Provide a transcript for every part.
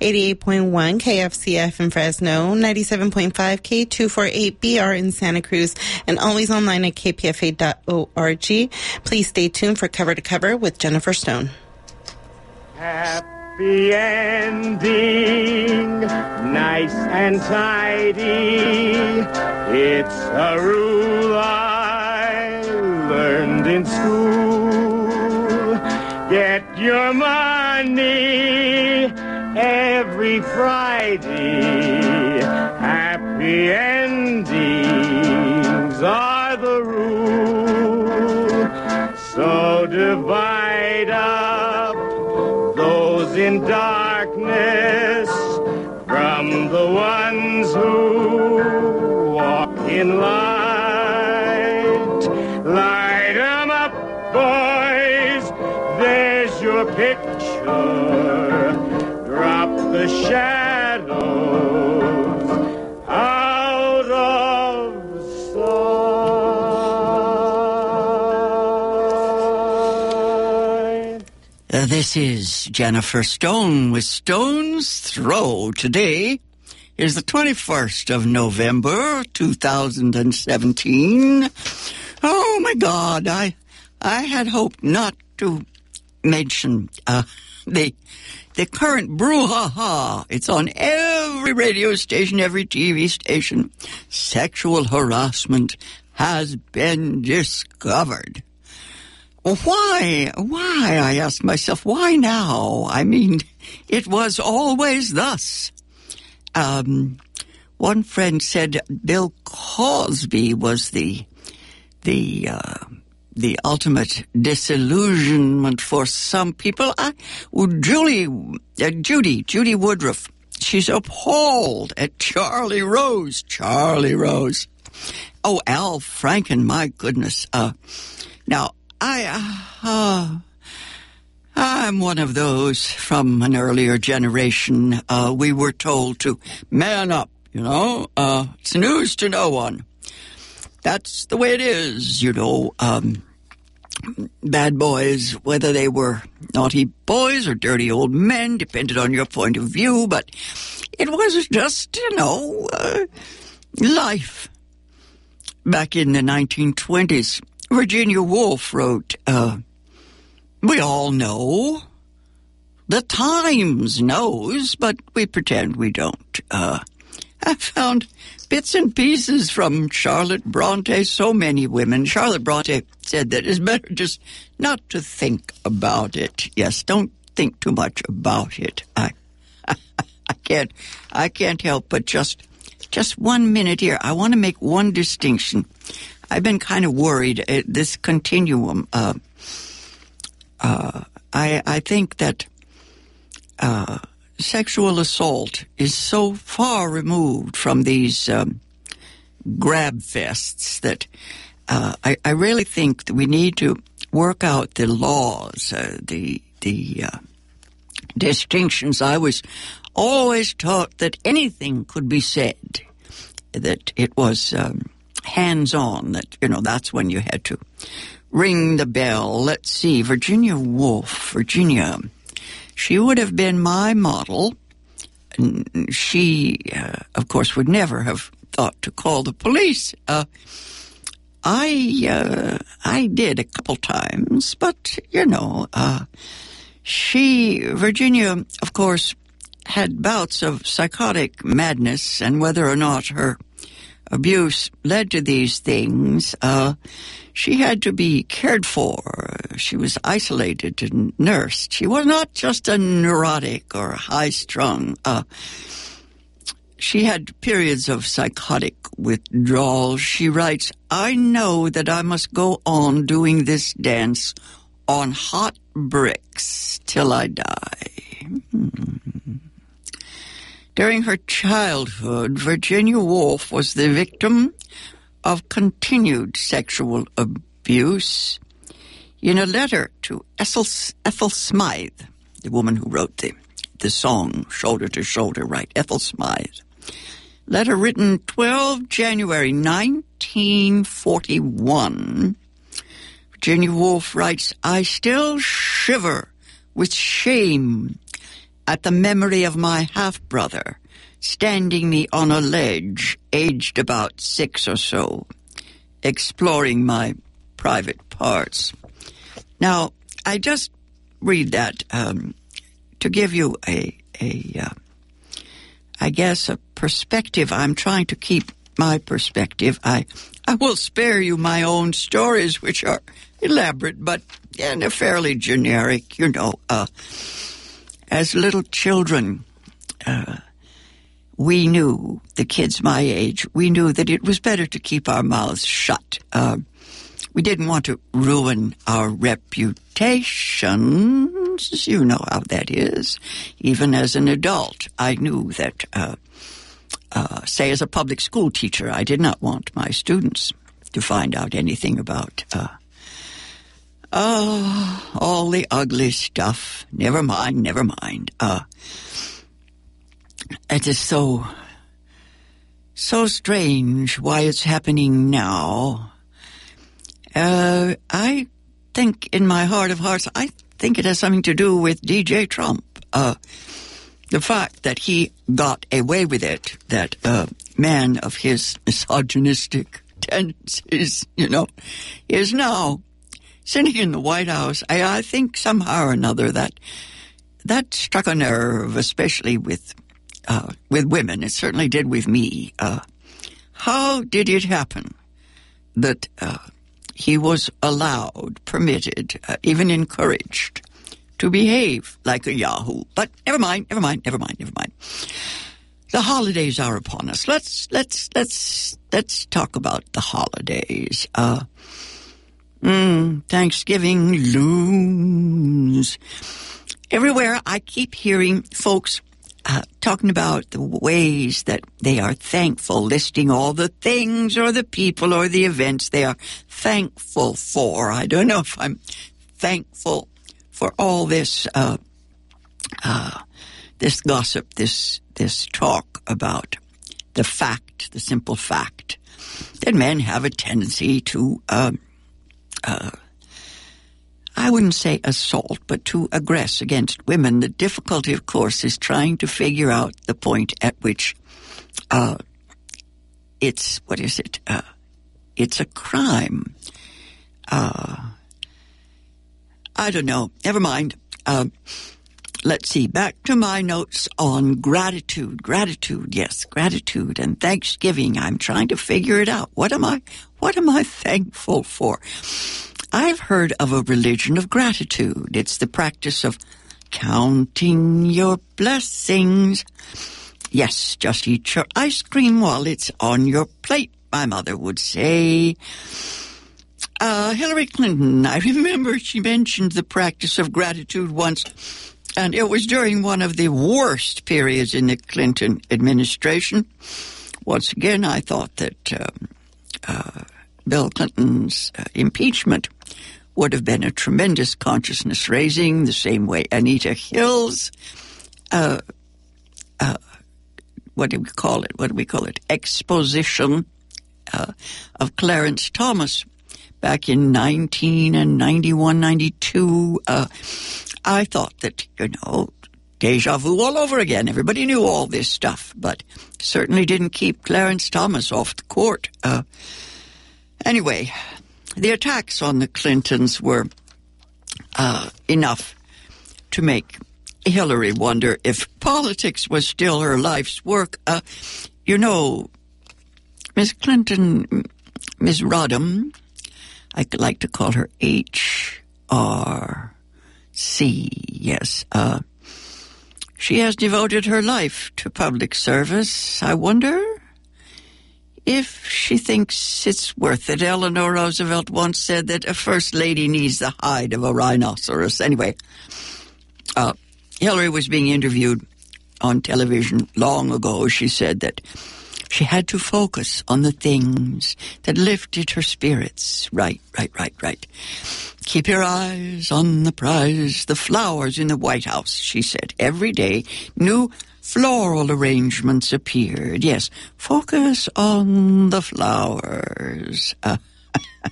88.1 KFCF in Fresno, 97.5 K248BR in Santa Cruz, and always online at kpfa.org. Please stay tuned for Cover to Cover with Jennifer Stone. Happy ending, nice and tidy. It's a rule I learned in school. Get your money every Friday. Happy endings are the rule. So divide up those in darkness from the ones who walk in light. Light 'em up, boys. There's your picture. The shadows out of sight. Uh, this is Jennifer Stone with Stone's Throw. Today is the 21st of November, 2017. Oh my God, I, I had hoped not to mention, uh, the, the current brouhaha. It's on every radio station, every TV station. Sexual harassment has been discovered. Why? Why? I ask myself, why now? I mean, it was always thus. Um, one friend said Bill Cosby was the the uh, the ultimate disillusionment for some people. I, Julie, uh, Judy, Judy Woodruff, she's appalled at Charlie Rose. Charlie Rose. Oh, Al Franken, my goodness. Uh, now, I, uh, I'm one of those from an earlier generation. Uh, we were told to man up, you know. Uh, it's news to no one. That's the way it is, you know. Um, bad boys, whether they were naughty boys or dirty old men, depended on your point of view, but it was just, you know, uh, life. Back in the 1920s, Virginia Woolf wrote, uh, we all know. The Times knows, but we pretend we don't. Uh, I found bits and pieces from Charlotte Bronte, so many women. Charlotte Bronte said that it's better just not to think about it. Yes, don't think too much about it. I, I can't, I can't help but just, just one minute here. I want to make one distinction. I've been kind of worried at this continuum. Uh, uh, I, I think that uh, sexual assault is so far removed from these um, grab fests that uh, I, I, really think that we need to work out the laws, uh, the the uh, distinctions. I was always taught that anything could be said, that it was um, hands on. That you know that's when you had to ring the bell. Let's see, Virginia Woolf, Virginia. She would have been my model. She, uh, of course, would never have thought to call the police. Uh, I, uh, I did a couple times, but you know, uh, she, Virginia, of course, had bouts of psychotic madness, and whether or not her abuse led to these things, uh, she had to be cared for. She was isolated and nursed. She was not just a neurotic or high strung. Uh, she had periods of psychotic withdrawal. She writes, I know that I must go on doing this dance on hot bricks till I die. Hmm. During her childhood, Virginia Woolf was the victim of continued sexual abuse. In a letter to Ethel, Ethel Smyth, the woman who wrote the, the song Shoulder to Shoulder, right? Ethel Smyth. Letter written 12 January 1941. Virginia Woolf writes, I still shiver with shame at the memory of my half brother standing me on a ledge, aged about six or so, exploring my private parts. Now, I just read that um, to give you a, a uh, I guess, a perspective. I'm trying to keep my perspective. I, I will spare you my own stories, which are elaborate, but and they're fairly generic. You know, uh, as little children, uh, we knew the kids my age. We knew that it was better to keep our mouths shut. Uh, we didn't want to ruin our reputations. You know how that is. Even as an adult, I knew that, uh, uh, say, as a public school teacher, I did not want my students to find out anything about, uh, oh, all the ugly stuff. Never mind, never mind. Uh, it is so, so strange why it's happening now. Uh, I think in my heart of hearts, I think it has something to do with DJ Trump. Uh, the fact that he got away with it, that a man of his misogynistic tendencies, you know, is now sitting in the White House. I, I think somehow or another that that struck a nerve, especially with uh, with women. It certainly did with me. Uh, how did it happen that uh, he was allowed, permitted, uh, even encouraged to behave like a Yahoo. But never mind, never mind, never mind, never mind. The holidays are upon us. Let's let's let's let's talk about the holidays. Uh, mm, Thanksgiving looms everywhere. I keep hearing folks uh, talking about the ways that they are thankful, listing all the things or the people or the events they are thankful for. I don't know if I'm thankful for all this, uh, uh, this gossip, this this talk about the fact, the simple fact that men have a tendency to um, uh, I wouldn't say assault, but to aggress against women. The difficulty, of course, is trying to figure out the point at which uh, it's what is it? Uh, it's a crime. Uh, I don't know. Never mind. Uh, let's see. Back to my notes on gratitude. Gratitude, yes, gratitude and Thanksgiving. I'm trying to figure it out. What am I? What am I thankful for? I've heard of a religion of gratitude. It's the practice of counting your blessings. Yes, just eat your ice cream while it's on your plate, my mother would say. Uh, Hillary Clinton, I remember she mentioned the practice of gratitude once, and it was during one of the worst periods in the Clinton administration. Once again, I thought that um, uh, Bill Clinton's uh, impeachment would have been a tremendous consciousness raising, the same way Anita Hill's, uh, uh, what do we call it? What do we call it? Exposition uh, of Clarence Thomas back in 19 and 91, 92. Uh, I thought that, you know, deja vu all over again. Everybody knew all this stuff, but certainly didn't keep Clarence Thomas off the court. Uh, anyway, the attacks on the Clintons were uh, enough to make Hillary wonder if politics was still her life's work. Uh, you know, Miss Clinton, Miss Rodham, I like to call her H R C. Yes, uh, she has devoted her life to public service. I wonder if she thinks it's worth it. Eleanor Roosevelt once said that a first lady needs the hide of a rhinoceros. Anyway, uh, Hillary was being interviewed on television long ago. She said that she had to focus on the things that lifted her spirits. Right, right, right, right. Keep your eyes on the prize, the flowers in the White House, she said. Every day, new floral arrangements appeared. Yes, focus on the flowers. Uh,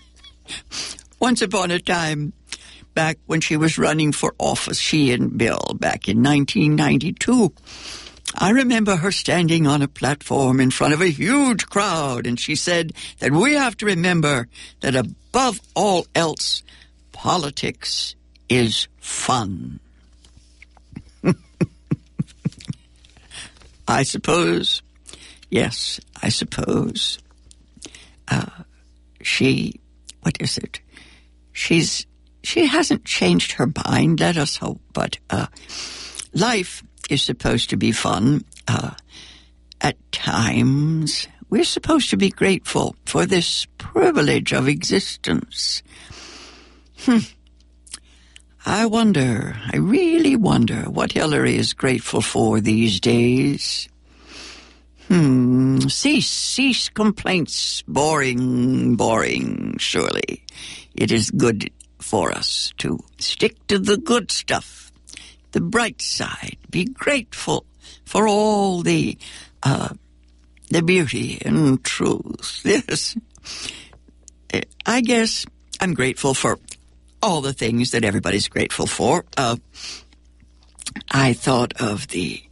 once upon a time, back when she was running for office, she and Bill, back in 1992. I remember her standing on a platform in front of a huge crowd, and she said that we have to remember that above all else, politics is fun. I suppose, yes, I suppose, uh, she, what is it? She's, she hasn't changed her mind, let us hope, but, uh, life is supposed to be fun. Uh, at times, we're supposed to be grateful for this privilege of existence. Hmm. I wonder, I really wonder what Hillary is grateful for these days. Hmm, cease, cease complaints. Boring, boring, surely. It is good for us to stick to the good stuff, the bright side. Be grateful for all the, uh, the beauty and truth. Yes. I guess I'm grateful for all the things that everybody's grateful for. Uh, I thought of the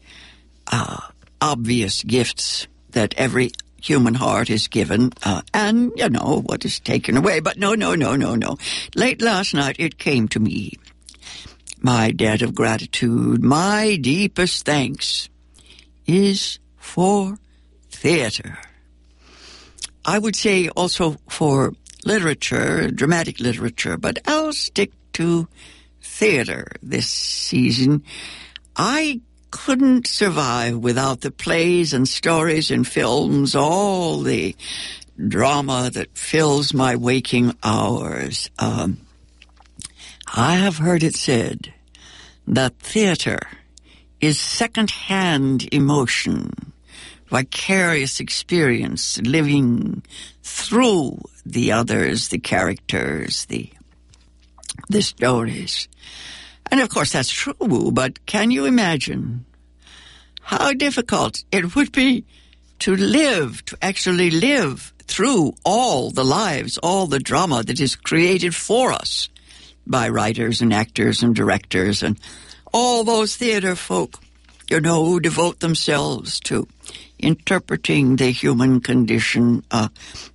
uh, obvious gifts that every human heart is given, uh, and you know what is taken away. But no, no, no, no, no. Late last night, it came to me. My debt of gratitude, my deepest thanks, is for theater. I would say also for literature, dramatic literature, but I'll stick to theater this season. I couldn't survive without the plays and stories and films, all the drama that fills my waking hours. Um, I have heard it said that theater is second-hand emotion, vicarious experience, living through the others, the characters, the the stories. And of course that's true, but can you imagine how difficult it would be to live, to actually live through all the lives, all the drama that is created for us by writers and actors and directors and all those theater folk, you know, who devote themselves to interpreting the human condition. Uh,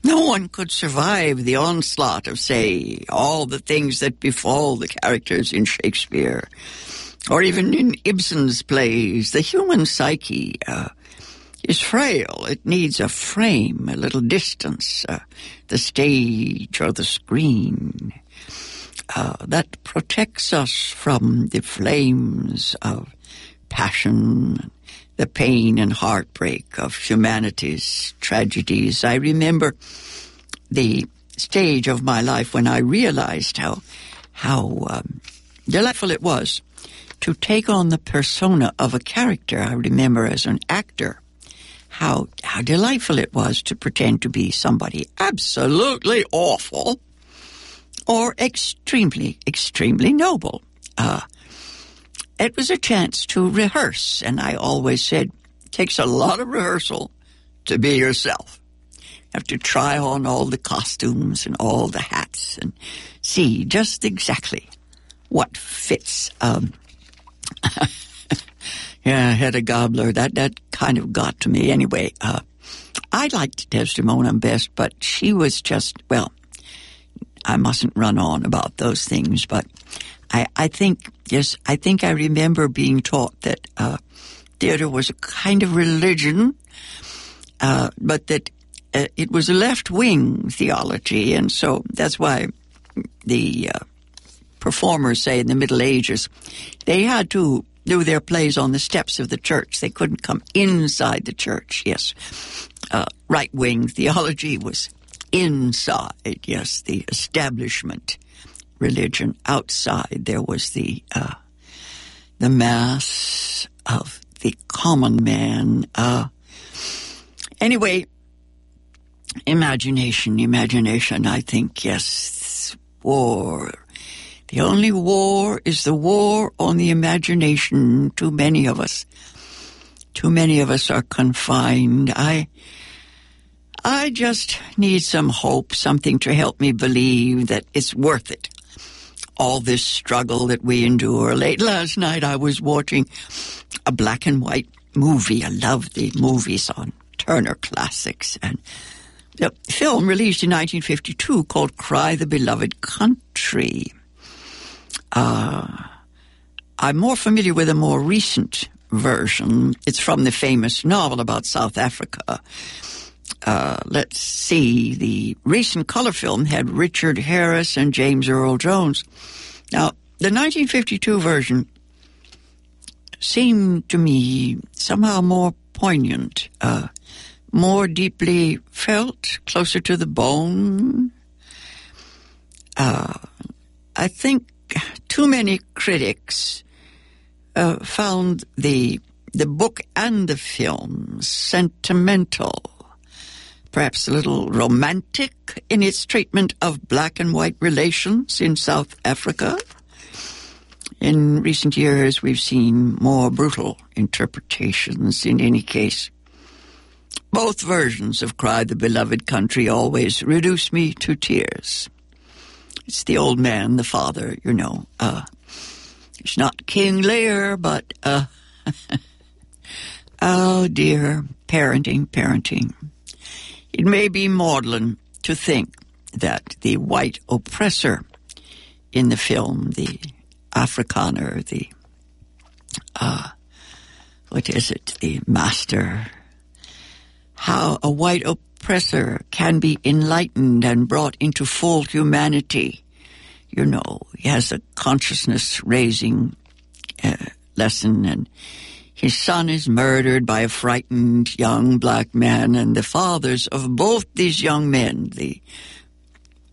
no one could survive the onslaught of, say, all the things that befall the characters in Shakespeare, or even in Ibsen's plays. The human psyche uh, is frail. It needs a frame, a little distance, uh, the stage or the screen. Uh, that protects us from the flames of passion, the pain and heartbreak of humanity's tragedies. I remember the stage of my life when I realized how how um, delightful it was to take on the persona of a character. I remember as an actor how how delightful it was to pretend to be somebody absolutely awful or extremely extremely noble. Uh, it was a chance to rehearse, and I always said, it takes a lot of rehearsal to be yourself. You have to try on all the costumes and all the hats and see just exactly what fits. Um, yeah, Hedda Gabler, that, that kind of got to me anyway. Uh, I liked Desdemona best, but she was just, well, I mustn't run on about those things, but I, I think, yes, I think I remember being taught that uh, theater was a kind of religion, uh, but that uh, it was a left wing theology, and so that's why the uh, performers say in the Middle Ages they had to do their plays on the steps of the church. They couldn't come inside the church. Yes, uh, right wing theology was inside. Yes, the establishment religion outside. There was the uh, the mass of the common man. Uh, anyway, imagination, imagination. I think yes, war. The only war is the war on the imagination. Too many of us, too many of us are confined. I. I just need some hope, something to help me believe that it's worth it all this struggle that we endure. Late last night, I was watching a black and white movie. I love the movies on Turner Classics. And the film released in 1952 called Cry the Beloved Country. Uh, I'm more familiar with a more recent version. It's from the famous novel about South Africa. Uh, let's see, the recent color film had Richard Harris and James Earl Jones. Now, the 1952 version seemed to me somehow more poignant, uh, more deeply felt, closer to the bone. Uh, I think too many critics uh, found the the book and the film sentimental, perhaps a little romantic in its treatment of black and white relations in South Africa. In recent years, we've seen more brutal interpretations in any case. Both versions of Cry the Beloved Country always reduce me to tears. It's the old man, the father, you know. Uh, it's not King Lear, but, uh, oh dear, parenting, parenting. It may be maudlin to think that the white oppressor in the film, the Afrikaner, the, uh, what is it, the master, how a white oppressor can be enlightened and brought into full humanity. You know, he has a consciousness raising uh, lesson and his son is murdered by a frightened young black man and the fathers of both these young men, the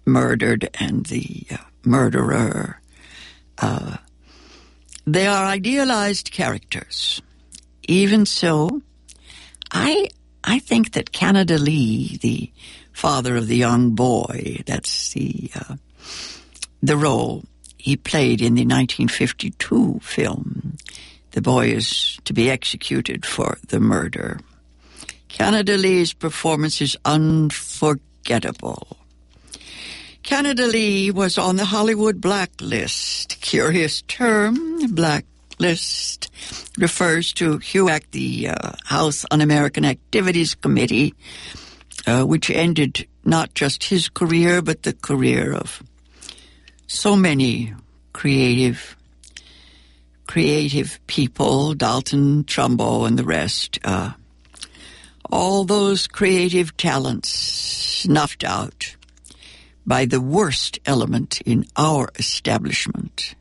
murdered and the uh, murderer, uh, they are idealized characters. Even so, I I think that Canada Lee, the father of the young boy, that's the uh, the role he played in the 1952 film. The boy is to be executed for the murder. Canada Lee's performance is unforgettable. Canada Lee was on the Hollywood blacklist. Curious term, blacklist refers to HUAC, the uh, House Un-American Activities Committee, uh, which ended not just his career, but the career of so many creative, creative people, Dalton Trumbo and the rest. Uh, all those creative talents snuffed out by the worst element in our establishment,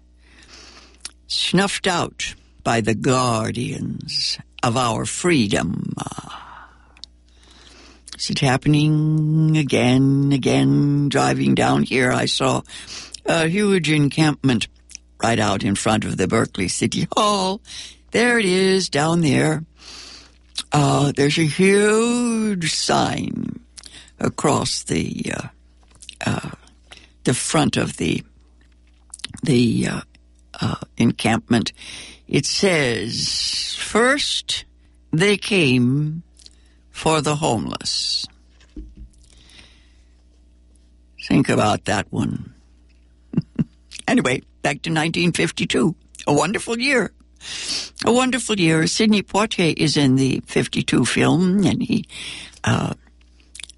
snuffed out by the guardians of our freedom. Is it happening again, again? Driving down here, I saw a huge encampment right out in front of the Berkeley City Hall. There it is down there. Uh, there's a huge sign across the uh, uh, the front of the the uh, uh, encampment. It says, first they came for the homeless. Think about that one. anyway, back to 1952. A wonderful year. A wonderful year. Sidney Poitier is in the 52 film, and he, uh,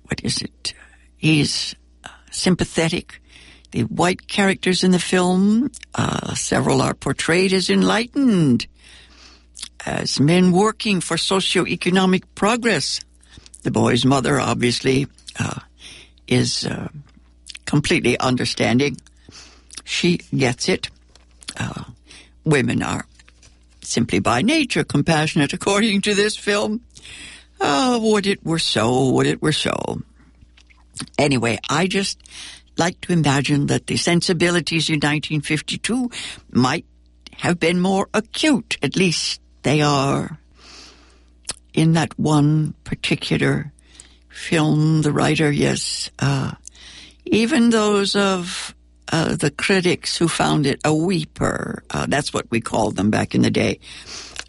what is it? He's uh, sympathetic the white characters in the film, uh, several are portrayed as enlightened, as men working for socioeconomic progress. The boy's mother, obviously, uh, is uh, completely understanding. She gets it. Uh, women are simply by nature compassionate, according to this film. Oh, would it were so, would it were so. Anyway, I just like to imagine that the sensibilities in 1952 might have been more acute. At least they are in that one particular film. The writer, yes, uh, even those of uh, the critics who found it a weeper, uh, that's what we called them back in the day.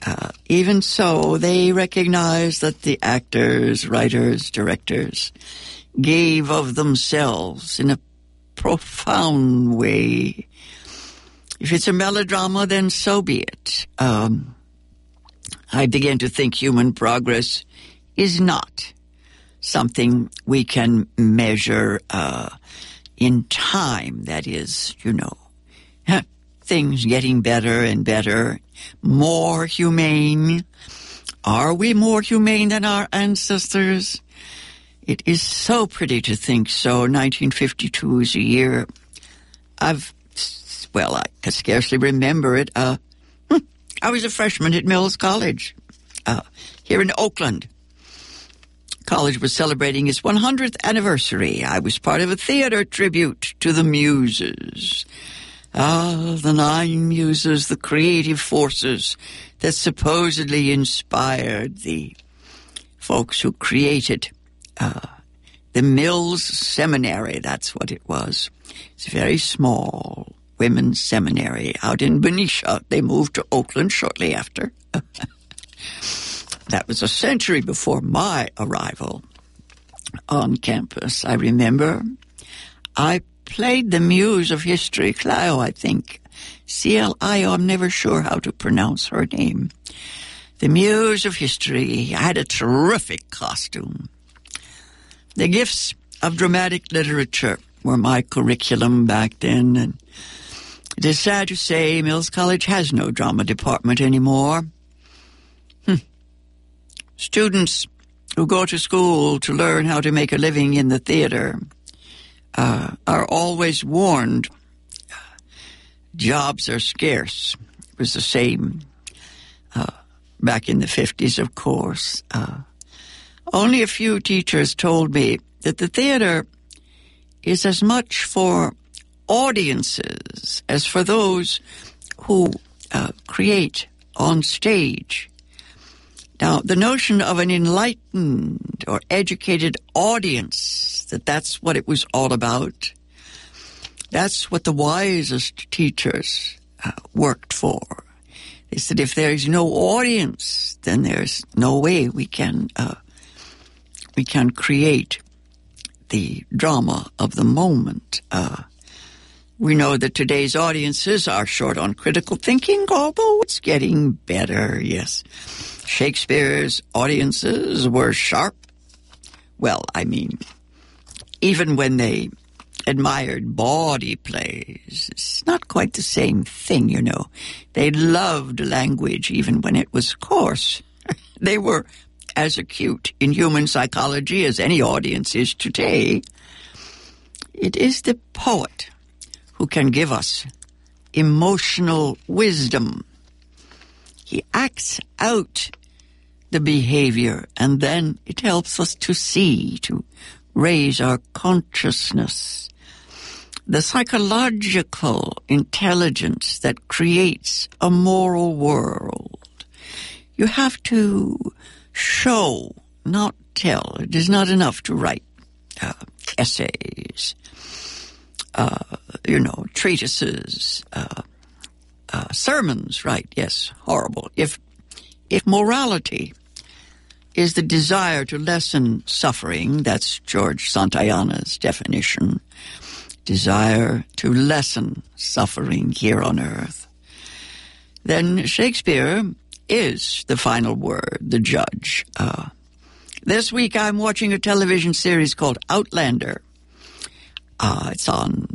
Uh, even so, they recognized that the actors, writers, directors gave of themselves in a profound way. if it's a melodrama, then so be it. Um, I begin to think human progress is not something we can measure uh, in time. That is, you know, things getting better and better, more humane. Are we more humane than our ancestors? It is so pretty to think so. 1952 is a year I've, well, I can scarcely remember it. Uh, I was a freshman at Mills College uh, here in Oakland. College was celebrating its 100th anniversary. I was part of a theater tribute to the Muses. Ah, the nine muses, the creative forces that supposedly inspired the folks who created uh, the Mills Seminary. That's what it was. It's a very small women's seminary out in Benicia. They moved to Oakland shortly after. that was a century before my arrival on campus. I remember I played the muse of history, Clio, I think. C-L-I-O, I'm never sure how to pronounce her name. The muse of history had a terrific costume. The gifts of dramatic literature were my curriculum back then, and it is sad to say Mills College has no drama department anymore. Students who go to school to learn how to make a living in the theater uh, are always warned jobs are scarce. It was the same uh, back in the 50s, of course. Uh, only a few teachers told me that the theater is as much for audiences as for those who uh, create on stage. Now, the notion of an enlightened or educated audience, that that's what it was all about, that's what the wisest teachers uh, worked for. They said if there is no audience, then there's no way we can uh, we can create the drama of the moment. Uh, we know that today's audiences are short on critical thinking, although it's getting better, yes. Shakespeare's audiences were sharp. Well, I mean, even when they admired bawdy plays, it's not quite the same thing, you know. They loved language even when it was coarse. they were as acute in human psychology as any audience is today. It is the poet who can give us emotional wisdom. He acts out the behavior and then it helps us to see, to raise our consciousness. The psychological intelligence that creates a moral world. You have to show, not tell. It is not enough to write uh, essays uh, you know, treatises, uh, sermons, right? Yes, horrible. If, if morality is the desire to lessen suffering, that's George Santayana's definition, desire to lessen suffering here on earth, then Shakespeare is the final word, the judge. Uh, this week I'm watching a television series called Outlander. Uh, it's on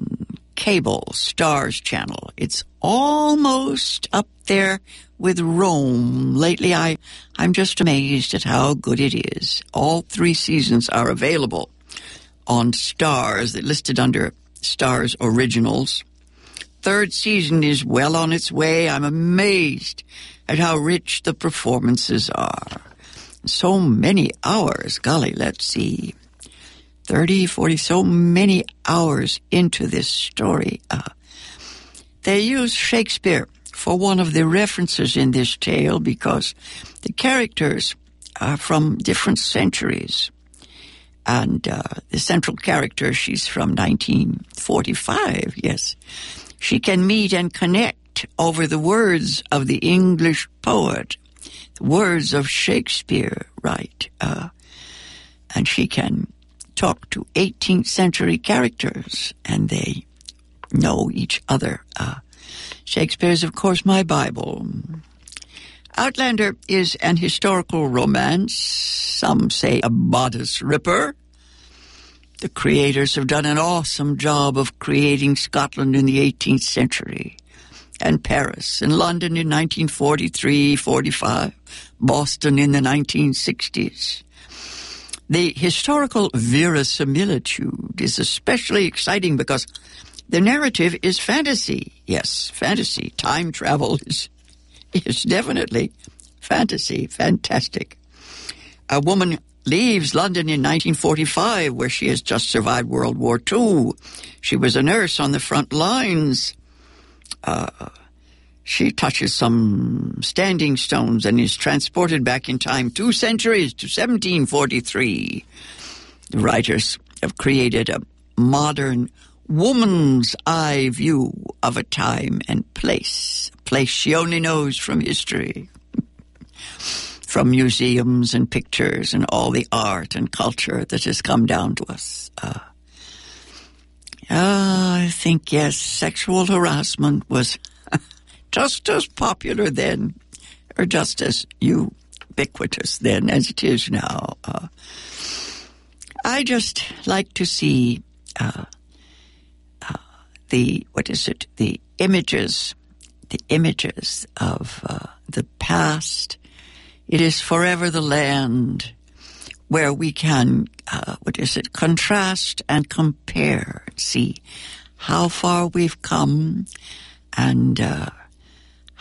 cable, Starz channel. It's almost up there with Rome. Lately, I, I'm just amazed at how good it is. All three seasons are available on Starz, They're listed under Starz Originals. Third season is well on its way. I'm amazed at how rich the performances are. So many hours. Golly, let's see. 30, 40, so many hours into this story. Uh, they use Shakespeare for one of the references in this tale because the characters are from different centuries. And uh, the central character, she's from 1945, yes. She can meet and connect over the words of the English poet, the words of Shakespeare, right? Uh, and she can talk to 18th century characters and they know each other. Uh, Shakespeare is, of course, my Bible. Outlander is an historical romance. Some say a bodice ripper. The creators have done an awesome job of creating Scotland in the 18th century and Paris and London in 1943, 45, Boston in the 1960s. The historical verisimilitude is especially exciting because the narrative is fantasy. Yes, fantasy. Time travel is, is definitely fantasy. Fantastic. A woman leaves London in 1945, where she has just survived World War II. She was a nurse on the front lines. Uh, she touches some standing stones and is transported back in time two centuries to 1743. The writers have created a modern woman's eye view of a time and place, a place she only knows from history from museums and pictures and all the art and culture that has come down to us. Uh, uh, I think, yes, sexual harassment was just as popular then, or just as ubiquitous then as it is now. Uh, I just like to see uh, uh, the, what is it, the images, the images of uh, the past. It is forever the land where we can, uh, what is it, contrast and compare, see how far we've come and uh,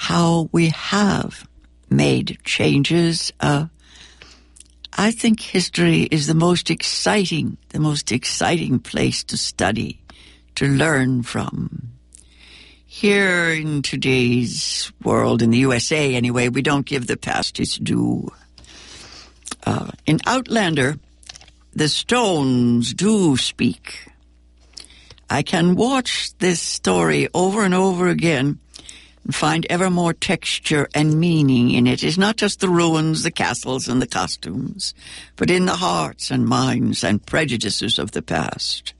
how we have made changes. Uh, I think history is the most exciting, the most exciting place to study, to learn from. Here in today's world, in the USA anyway, we don't give the past its due. Uh, in Outlander, the stones do speak. I can watch this story over and over again find ever more texture and meaning in. It's not just the ruins, the castles, and the costumes, but in the hearts and minds and prejudices of the past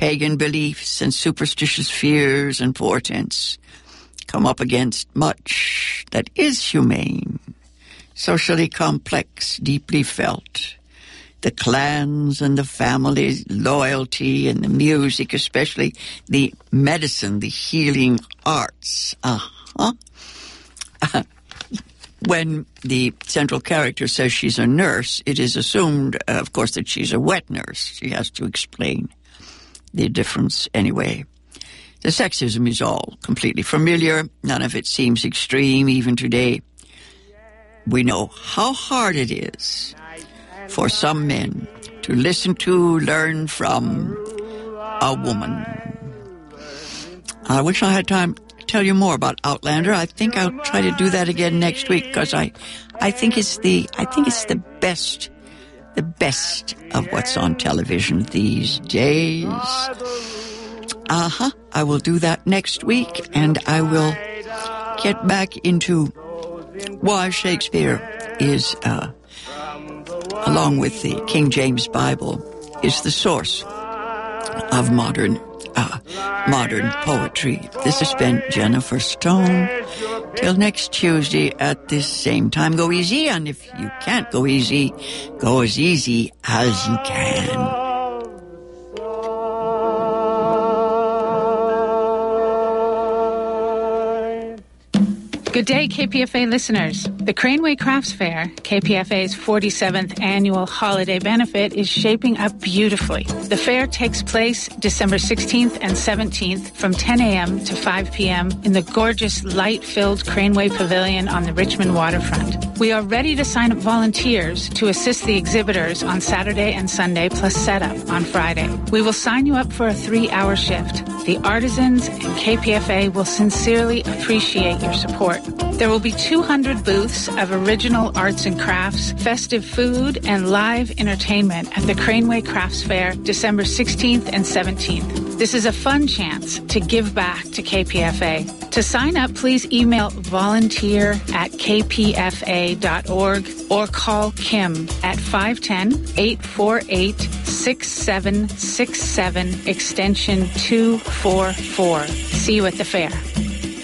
pagan beliefs and superstitious fears and portents come up against much that is humane, socially complex, deeply felt. The clans and the families, loyalty and the music, especially the medicine, the healing arts. Uh-huh. when the central character says she's a nurse, it is assumed, of course, that she's a wet nurse. She has to explain the difference anyway. The sexism is all completely familiar. None of it seems extreme even today. We know how hard it is for some men to listen to, learn from a woman. I wish I had time to tell you more about Outlander. I think I'll try to do that again next week because I, I think it's the, I think it's the best the best of what's on television these days. Uh huh. I will do that next week, and I will get back into why Shakespeare is, uh, along with the King James Bible, is the source of modern uh, modern poetry. This has been Jennifer Stone. Till next Tuesday at this same time, go easy. And if you can't go easy, go as easy as you can. Good day, KPFA listeners. The Craneway Crafts Fair, KPFA's 47th annual holiday benefit, is shaping up beautifully. The fair takes place December 16th and 17th from 10 a.m. to 5 p.m. in the gorgeous light-filled Craneway Pavilion on the Richmond waterfront. We are ready to sign up volunteers to assist the exhibitors on Saturday and Sunday, plus setup on Friday. We will sign you up for a three-hour shift. The artisans and KPFA will sincerely appreciate your support. There will be 200 booths of original arts and crafts, festive food, and live entertainment at the Craneway Crafts Fair December 16th and 17th. This is a fun chance to give back to KPFA. To sign up, please email volunteer at kpfa.org or call Kim at 510-848-6767 extension 244. See you at the fair.